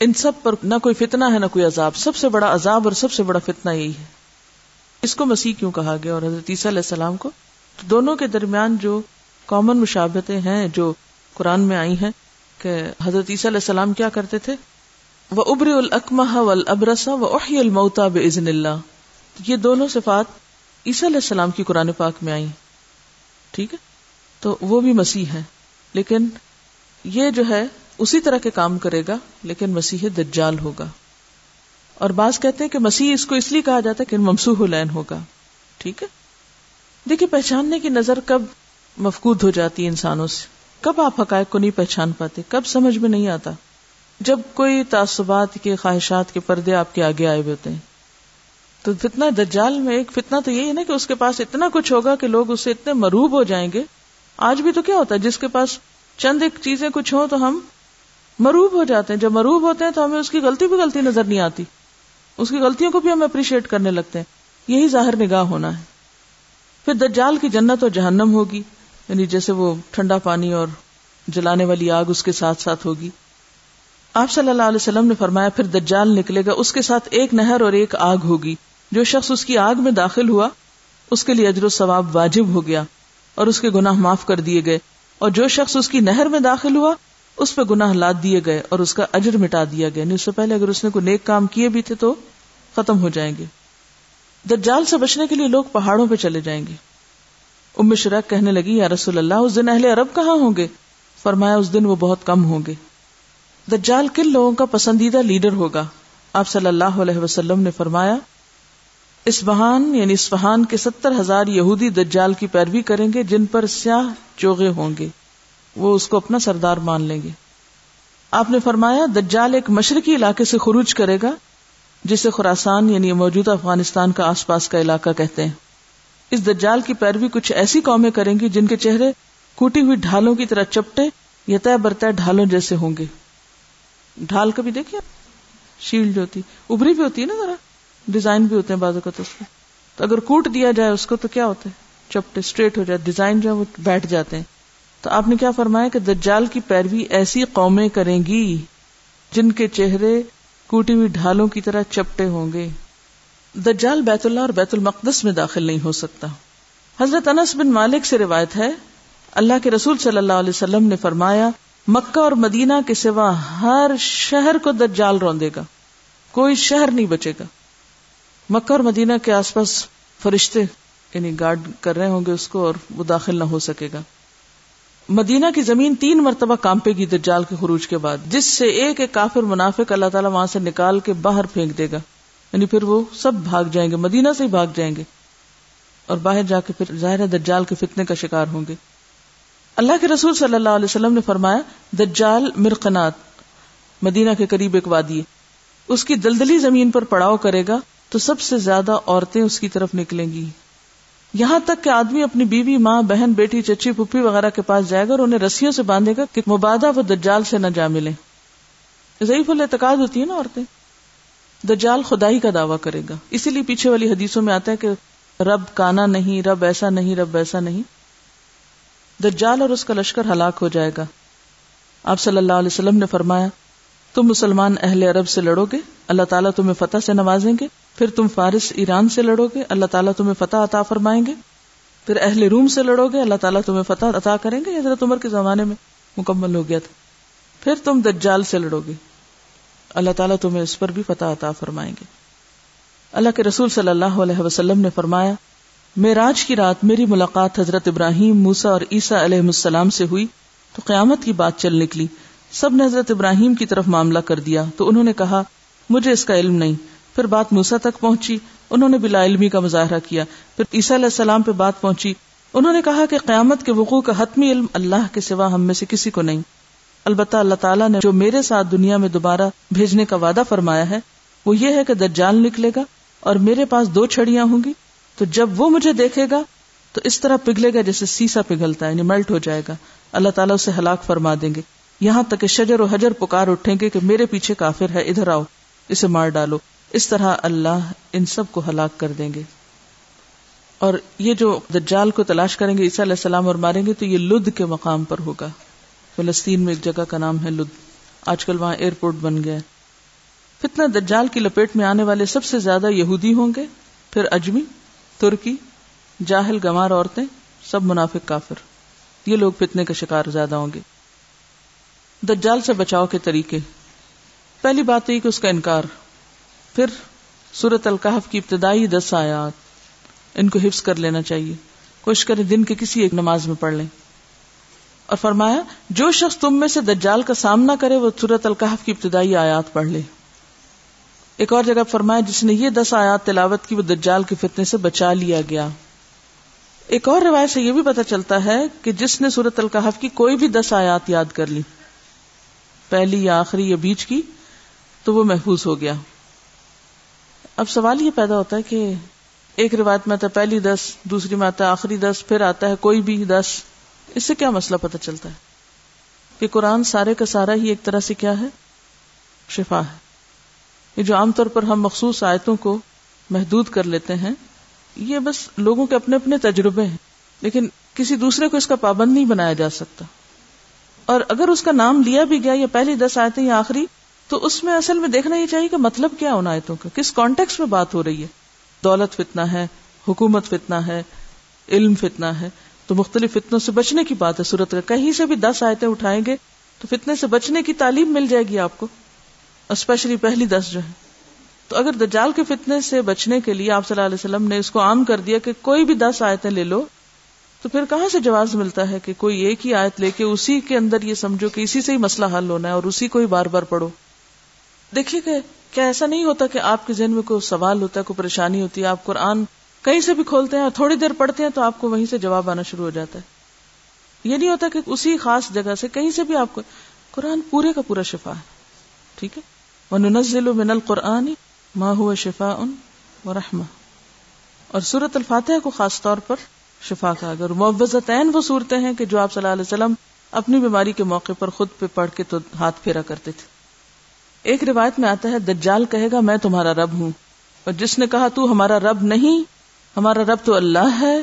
ان سب پر نہ کوئی فتنہ ہے، نہ کوئی عذاب۔ سب سے بڑا عذاب اور سب سے بڑا فتنہ یہی ہے۔ اس کو مسیح کیوں کہا گیا اور حضرت عیسیٰ علیہ السلام کو؟ دونوں کے درمیان جو کامن مشابتیں ہیں، جو قرآن میں آئی ہیں کہ حضرت عیسیٰ علیہ السلام کیا کرتے تھے؟ وہ ابر الکمہ و البرسا و احی المتا بزن اللہ یہ دونوں صفات عیسیٰ علیہ السلام کی قرآن پاک میں آئی ٹھیک ہے؟ تو وہ بھی مسیح ہے لیکن یہ جو ہے اسی طرح کے کام کرے گا، لیکن مسیح دجال ہوگا۔ اور بعض کہتے ہیں کہ مسیح اس کو اس لیے کہا جاتا ہے کہ ممسوح لین ہوگا۔ ٹھیک ہے؟ دیکھیے، پہچاننے کی نظر کب مفقود ہو جاتی ہے انسانوں سے؟ کب آپ حقائق کو نہیں پہچان پاتے؟ کب سمجھ میں نہیں آتا؟ جب کوئی تعصبات کے، خواہشات کے پردے آپ کے آگے آئے ہوئے ہوتے ہیں۔ تو فتنہ دجال میں ایک فتنہ تو یہی ہے نا کہ اس کے پاس اتنا کچھ ہوگا کہ لوگ اس سے اتنے مروب ہو جائیں گے آج بھی تو کیا ہوتا ہے؟ جس کے پاس چند ایک چیزیں کچھ ہوں تو ہم مروب ہو جاتے ہیں۔ جب مروب ہوتے ہیں تو ہمیں اس کی غلطی بھی غلطی نظر نہیں آتی۔ اس کی غلطیوں کو بھی ہم اپریشیٹ کرنے لگتے ہیں۔ یہی ظاہر نگاہ ہونا ہے۔ پھر دجال کی جنت اور جہنم ہوگی۔ یعنی جیسے وہ ٹھنڈا پانی اور جلانے والی آگ اس کے ساتھ ساتھ ہوگی۔ آپ صلی اللہ علیہ وسلم نے فرمایا، پھر دجال نکلے گا۔ اس کے ساتھ ایک نہر اور ایک آگ ہوگی۔ جو شخص اس کی آگ میں داخل ہوا، اس کے لیے اجر و ثواب واجب ہو گیا۔ اور اس کے گناہ معاف کر دیے گئے اور جو شخص اس کی نہر میں داخل ہوا، اس پہ گناہ لاد دیے گئے اور اس کا اجر مٹا دیا گیا۔ نہیں اس سے پہلے اگر اس نے کوئی نیک کام کیے بھی تھے تو ختم ہو جائیں گے۔ دجال سے بچنے کے لیے لوگ پہاڑوں پہ چلے جائیں گے۔ ام شرک کہنے لگی، یا رسول اللہ، اس دن اہل عرب کہاں ہوں گے؟ فرمایا، اس دن وہ بہت کم ہوں گے۔ دجال کن لوگوں کا پسندیدہ لیڈر ہوگا؟ آپ صلی اللہ علیہ وسلم نے فرمایا اسبہان یعنی اسفہان کے ستر ہزار یہودی دجال کی پیروی کریں گے، جن پر سیاہ چوغے ہوں گے۔ وہ اس کو اپنا سردار مان لیں گے۔ آپ نے فرمایا، دجال ایک مشرقی علاقے سے خروج کرے گا، جسے خوراسان یعنی موجودہ افغانستان کا آس پاس کا علاقہ کہتے ہیں۔ اس دجال کی پیروی کچھ ایسی قومیں کریں گی جن کے چہرے کوٹی ہوئی ڈھالوں کی طرح چپٹے یا طے برتا ڈھالوں جیسے ہوں گے۔ ڈھال کبھی دیکھیے شیلڈ ہوتی ابری بھی ہوتی ہے نا ذرا۔ ڈیزائن بھی ہوتے ہیں بازو کا تو اگر کوٹ دیا جائے اس کو تو کیا ہوتا ہے؟ چپٹے اسٹریٹ ہو جائے ڈیزائن جو ہے وہ بیٹھ جاتے ہیں۔ تو آپ نے کیا فرمایا کہ دجال کی پیروی ایسی قومیں کریں گی جن کے چہرے کوٹی ہوئی ڈھالوں کی طرح چپٹے ہوں گے۔ دجال بیت اللہ اور بیت المقدس میں داخل نہیں ہو سکتا۔ حضرت انس بن مالک سے روایت ہے، اللہ کے رسول صلی اللہ علیہ وسلم نے فرمایا، مکہ اور مدینہ کے سوا ہر شہر کو دجال روندے گا۔ کوئی شہر نہیں بچے گا۔ مکہ اور مدینہ کے آس پاس فرشتے یعنی گارڈ کر رہے ہوں گے اس کو اور وہ داخل نہ ہو سکے گا۔ مدینہ کی زمین تین مرتبہ کانپے گی دجال کے خروج کے بعد، جس سے ایک ایک کافر منافق اللہ تعالیٰ وہاں سے نکال کے باہر پھینک دے گا۔ یعنی پھر وہ سب بھاگ جائیں گے، مدینہ سے ہی بھاگ جائیں گے۔ اور باہر جا کے پھر ظاہر دجال کے فتنے کا شکار ہوں گے۔ اللہ کے رسول صلی اللہ علیہ وسلم نے فرمایا دجال مرقنات، مدینہ کے قریب ایک وادی ہے۔ اس کی دلدلی زمین پر پڑاؤ کرے گا۔ تو سب سے زیادہ عورتیں اس کی طرف نکلیں گی۔ یہاں تک کہ آدمی اپنی بیوی، ماں، بہن، بیٹی، چچی پپھی وغیرہ کے پاس جائے گا اور انہیں رسیوں سے باندھے گا کہ مبادہ وہ دجال سے نہ جا ملے ضعیف الاعتقاد ہوتی ہے نا عورتیں۔ دجال خدائی کا دعویٰ کرے گا۔ اسی لیے پیچھے والی حدیثوں میں آتا ہے کہ رب کانا نہیں، رب ایسا نہیں، رب ایسا نہیں۔ دجال اور اس کا لشکر ہلاک ہو جائے گا۔ آپ صلی اللہ علیہ وسلم نے فرمایا، تم مسلمان اہل عرب سے لڑو گے، اللہ تعالیٰ تمہیں فتح سے نوازیں گے۔ پھر تم فارس ایران سے لڑو گے، اللہ تعالیٰ تمہیں فتح عطا فرمائیں گے۔ پھر اہل روم سے لڑو گے، اللہ تعالیٰ تمہیں فتح عطا کریں گے حضرت عمر کے زمانے میں مکمل ہو گیا تھا۔ پھر تم دجال سے لڑو گے، اللہ تعالیٰ تمہیں اس پر بھی فتح عطا فرمائیں گے۔ اللہ کے رسول صلی اللہ علیہ وسلم نے فرمایا میراج کی رات میری ملاقات حضرت ابراہیم موسا اور عیسیٰ علیہ السلام سے ہوئی، تو قیامت کی بات چل نکلی۔ سب نے حضرت ابراہیم کی طرف معاملہ کر دیا، تو انہوں نے کہا، مجھے اس کا علم نہیں۔ پھر بات موسا تک پہنچی، انہوں نے بلا علمی کا مظاہرہ کیا۔ پھر عیسیٰ علیہ السلام پہ بات پہنچی۔ انہوں نے کہا کہ قیامت کے وقوع کا حتمی علم اللہ کے سوا ہم میں سے کسی کو نہیں۔ البتہ اللہ تعالیٰ نے جو میرے ساتھ دنیا میں دوبارہ بھیجنے کا وعدہ فرمایا ہے، وہ یہ ہے کہ دجال نکلے گا اور میرے پاس دو چھڑیاں ہوں گی۔ تو جب وہ مجھے دیکھے گا، تو اس طرح پگھلے گا جیسے سیسا پگھلتا ہے یعنی ملٹ ہو جائے گا۔ اللہ تعالیٰ اسے ہلاک فرما دیں گے۔ یہاں تک کہ شجر و حجر پکار اٹھیں گے کہ میرے پیچھے کافر ہے، ادھر آؤ، اسے مار ڈالو۔ اس طرح اللہ ان سب کو ہلاک کر دیں گے۔ اور یہ جو دجال کو تلاش کریں گے، عیسیٰ علیہ السلام اور ماریں گے، تو یہ لد کے مقام پر ہوگا۔ فلسطین میں ایک جگہ کا نام ہے لد آج کل وہاں ایئرپورٹ بن گیا۔ فتنہ دجال کی لپیٹ میں آنے والے سب سے زیادہ یہودی ہوں گے۔ پھر اجمی، ترکی، جاہل گمار عورتیں، سب منافق کافر۔ یہ لوگ فتنے کا شکار زیادہ ہوں گے۔ دجال سے بچاؤ کے طریقے۔ پہلی بات یہ کہ اس کا انکار پھر سورت القحف کی ابتدائی دس آیات، ان کو حفظ کر لینا چاہیے۔ کوشش کریں دن کے کسی ایک نماز میں پڑھ لیں۔ اور فرمایا، جو شخص تم میں سے دجال کا سامنا کرے، وہ سورت القحف کی ابتدائی آیات پڑھ لے۔ ایک اور جگہ فرمایا، جس نے یہ دس آیات تلاوت کی، وہ دجال کے فتنے سے بچا لیا گیا۔ ایک اور روایت سے یہ بھی پتا چلتا ہے کہ جس نے سورت القحف کی کوئی بھی دس آیات یاد کر لی، پہلی یا آخری یا بیچ کی، تو وہ محفوظ ہو گیا۔ اب سوال یہ پیدا ہوتا ہے کہ ایک روایت میں آتا ہے پہلی دس، دوسری میں آتا ہے آخری دس، پھر آتا ہے کوئی بھی دس، اس سے کیا مسئلہ پتہ چلتا ہے؟ کہ قرآن سارے کا سارا ہی ایک طرح سے کیا ہے؟ شفا ہے۔ یہ جو عام طور پر ہم مخصوص آیتوں کو محدود کر لیتے ہیں، یہ بس لوگوں کے اپنے اپنے تجربے ہیں، لیکن کسی دوسرے کو اس کا پابند نہیں بنایا جا سکتا۔ اور اگر اس کا نام لیا بھی گیا، یا پہلی دس آیتیں یا آخری تو اس میں اصل میں دیکھنا یہ چاہیے کہ مطلب کیا ان آیتوں کا؟ کس کانٹیکس میں بات ہو رہی ہے؟ دولت فتنا ہے، حکومت فتنا ہے، علم فتنا ہے، تو مختلف فتنوں سے بچنے کی بات ہے۔ صورت کا کہیں سے بھی دس آیتیں اٹھائیں گے تو فتنے سے بچنے کی تعلیم مل جائے گی آپ کو اسپیشلی پہلی دس جو ہے۔ تو اگر دجال کے فتنے سے بچنے کے لیے آپ صلی اللہ علیہ وسلم نے اس کو عام کر دیا کہ کوئی بھی دس آیتیں لے لو، تو پھر کہاں سے جواز ملتا ہے کہ کوئی ایک ہی آیت لے کے اسی کے اندر یہ سمجھو کہ اسی سے ہی مسئلہ حل ہونا ہے اور اسی کو ہی بار بار پڑھو؟ دیکھیے کہ کیا ایسا نہیں ہوتا کہ آپ کے ذہن میں کوئی سوال ہوتا ہے، کوئی پریشانی ہوتی ہے، آپ قرآن کہیں سے بھی کھولتے ہیں اور تھوڑی دیر پڑھتے ہیں تو آپ کو وہیں سے جواب آنا شروع ہو جاتا ہے۔ یہ نہیں ہوتا کہ اسی خاص جگہ سے کہیں سے بھی آپ کو قرآن پورے کا پورا شفا ہے۔ ٹھیک ہے؟ وہ من القرآن ما ہوا شفا ان رحم اور سورت الفاتح کو خاص طور پر شفا کا اگر معوضتین وہ صورتیں ہیں کہ جو آپ صلی اللہ علیہ وسلم اپنی بیماری کے موقع پر خود پہ پڑھ کے تو ہاتھ پھیرا کرتے تھے۔ ایک روایت میں آتا ہے، دجال کہے گا، میں تمہارا رب ہوں۔ اور جس نے کہا، تو ہمارا رب نہیں، ہمارا رب تو اللہ ہے۔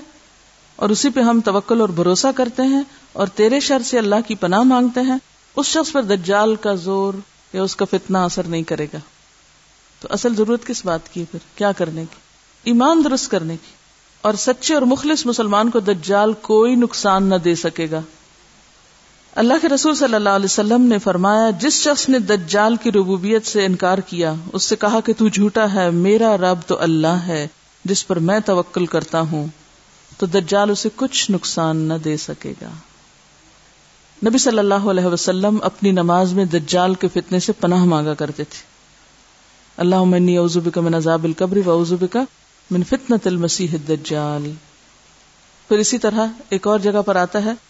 اور اسی پہ ہم توکل اور بھروسہ کرتے ہیں اور تیرے شر سے اللہ کی پناہ مانگتے ہیں۔ اس شخص پر دجال کا زور یا اس کا فتنہ اثر نہیں کرے گا۔ تو اصل ضرورت کس بات کی پھر؟ کیا کرنے کی؟ ایمان درست کرنے کی۔ اور سچے اور مخلص مسلمان کو دجال کوئی نقصان نہ دے سکے گا۔ اللہ کے رسول صلی اللہ علیہ وسلم نے فرمایا، جس شخص نے دجال کی ربوبیت سے انکار کیا، اس سے کہا کہ تو جھوٹا ہے، میرا رب تو اللہ ہے، جس پر میں توکل کرتا ہوں، تو دجال اسے کچھ نقصان نہ دے سکے گا۔ نبی صلی اللہ علیہ وسلم اپنی نماز میں دجال کے فتنے سے پناہ مانگا کرتے تھے۔ اللہ منی اوزب کا من عذاب القبر و اوزب کا من فتنة المسیح الدجال۔ پھر اسی طرح ایک اور جگہ پر آتا ہے۔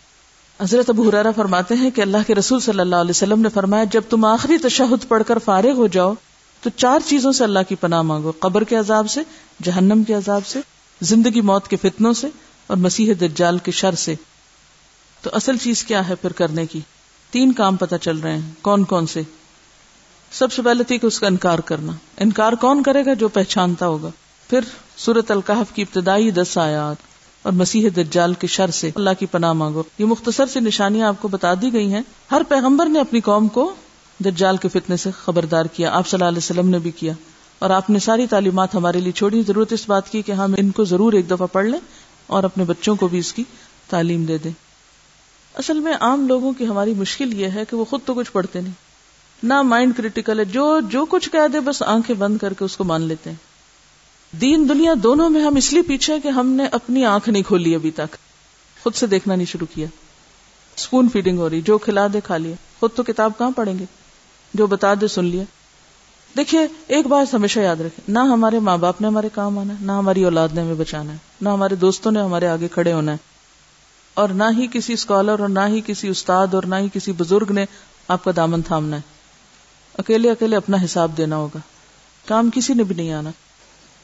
حضرت ابو حرارا فرماتے ہیں کہ اللہ کے رسول صلی اللہ علیہ وسلم نے فرمایا، جب تم آخری تشہد پڑھ کر فارغ ہو جاؤ، تو چار چیزوں سے اللہ کی پناہ مانگو، قبر کے عذاب سے، جہنم کے عذاب سے، زندگی موت کے فتنوں سے اور مسیح دجال کے شر سے۔ تو اصل چیز کیا ہے پھر کرنے کی؟ تین کام پتہ چل رہے ہیں، کون کون سے؟ سب سے پہلے تھی کہ اس کا انکار کرنا۔ انکار کون کرے گا؟ جو پہچانتا ہوگا۔ پھر سورت القحف کی ابتدائی دس آیات۔ اور مسیح دجال کے شر سے اللہ کی پناہ مانگو۔ یہ مختصر سی نشانیاں آپ کو بتا دی گئی ہیں۔ ہر پیغمبر نے اپنی قوم کو دجال کے فتنے سے خبردار کیا۔ آپ صلی اللہ علیہ وسلم نے بھی کیا۔ اور آپ نے ساری تعلیمات ہمارے لیے چھوڑی۔ ضرورت اس بات کی کہ ہم ان کو ضرور ایک دفعہ پڑھ لیں اور اپنے بچوں کو بھی اس کی تعلیم دے دیں۔ اصل میں عام لوگوں کی ہماری مشکل یہ ہے کہ وہ خود تو کچھ پڑھتے نہیں۔ نہ مائنڈ کریٹیکل ہے۔ جو جو کچھ کہہ دے، بس آنکھیں بند کر کے اس کو مان لیتے ہیں۔ دین دنیا دونوں میں ہم اس لیے پیچھے کہ ہم نے اپنی آنکھ نہیں کھولی ابھی تک۔ خود سے دیکھنا نہیں شروع کیا۔ اسپون فیڈنگ ہو رہی، جو کھلا دے کھا لیا خود تو کتاب کہاں پڑھیں گے؟ جو بتا دے سن لیا دیکھیے، ایک بات ہمیشہ یاد رکھے نہ ہمارے ماں باپ نے ہمارے کام آنا ہے، نہ ہماری اولاد نے ہمیں بچانا ہے، نہ ہمارے دوستوں نے ہمارے آگے کھڑے ہونا ہے۔ اور نہ ہی کسی اسکالر اور نہ ہی کسی استاد اور نہ ہی کسی بزرگ نے آپ کا دامن تھامنا ہے۔ اکیلے اکیلے اپنا حساب دینا ہوگا۔ کام کسی نے بھی نہیں آنا۔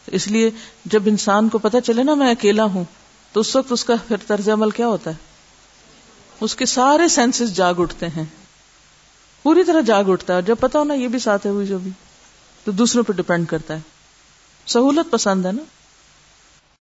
اس لیے جب انسان کو پتا چلے نا میں اکیلا ہوں، تو اس وقت اس کا پھر طرز عمل کیا ہوتا ہے؟ اس کے سارے سینسز جاگ اٹھتے ہیں۔ پوری طرح جاگ اٹھتا ہے جب پتا ہونا یہ بھی ساتھ ہے ہوئی جو بھی۔ تو دوسروں پہ ڈپینڈ کرتا ہے۔ سہولت پسند ہے نا؟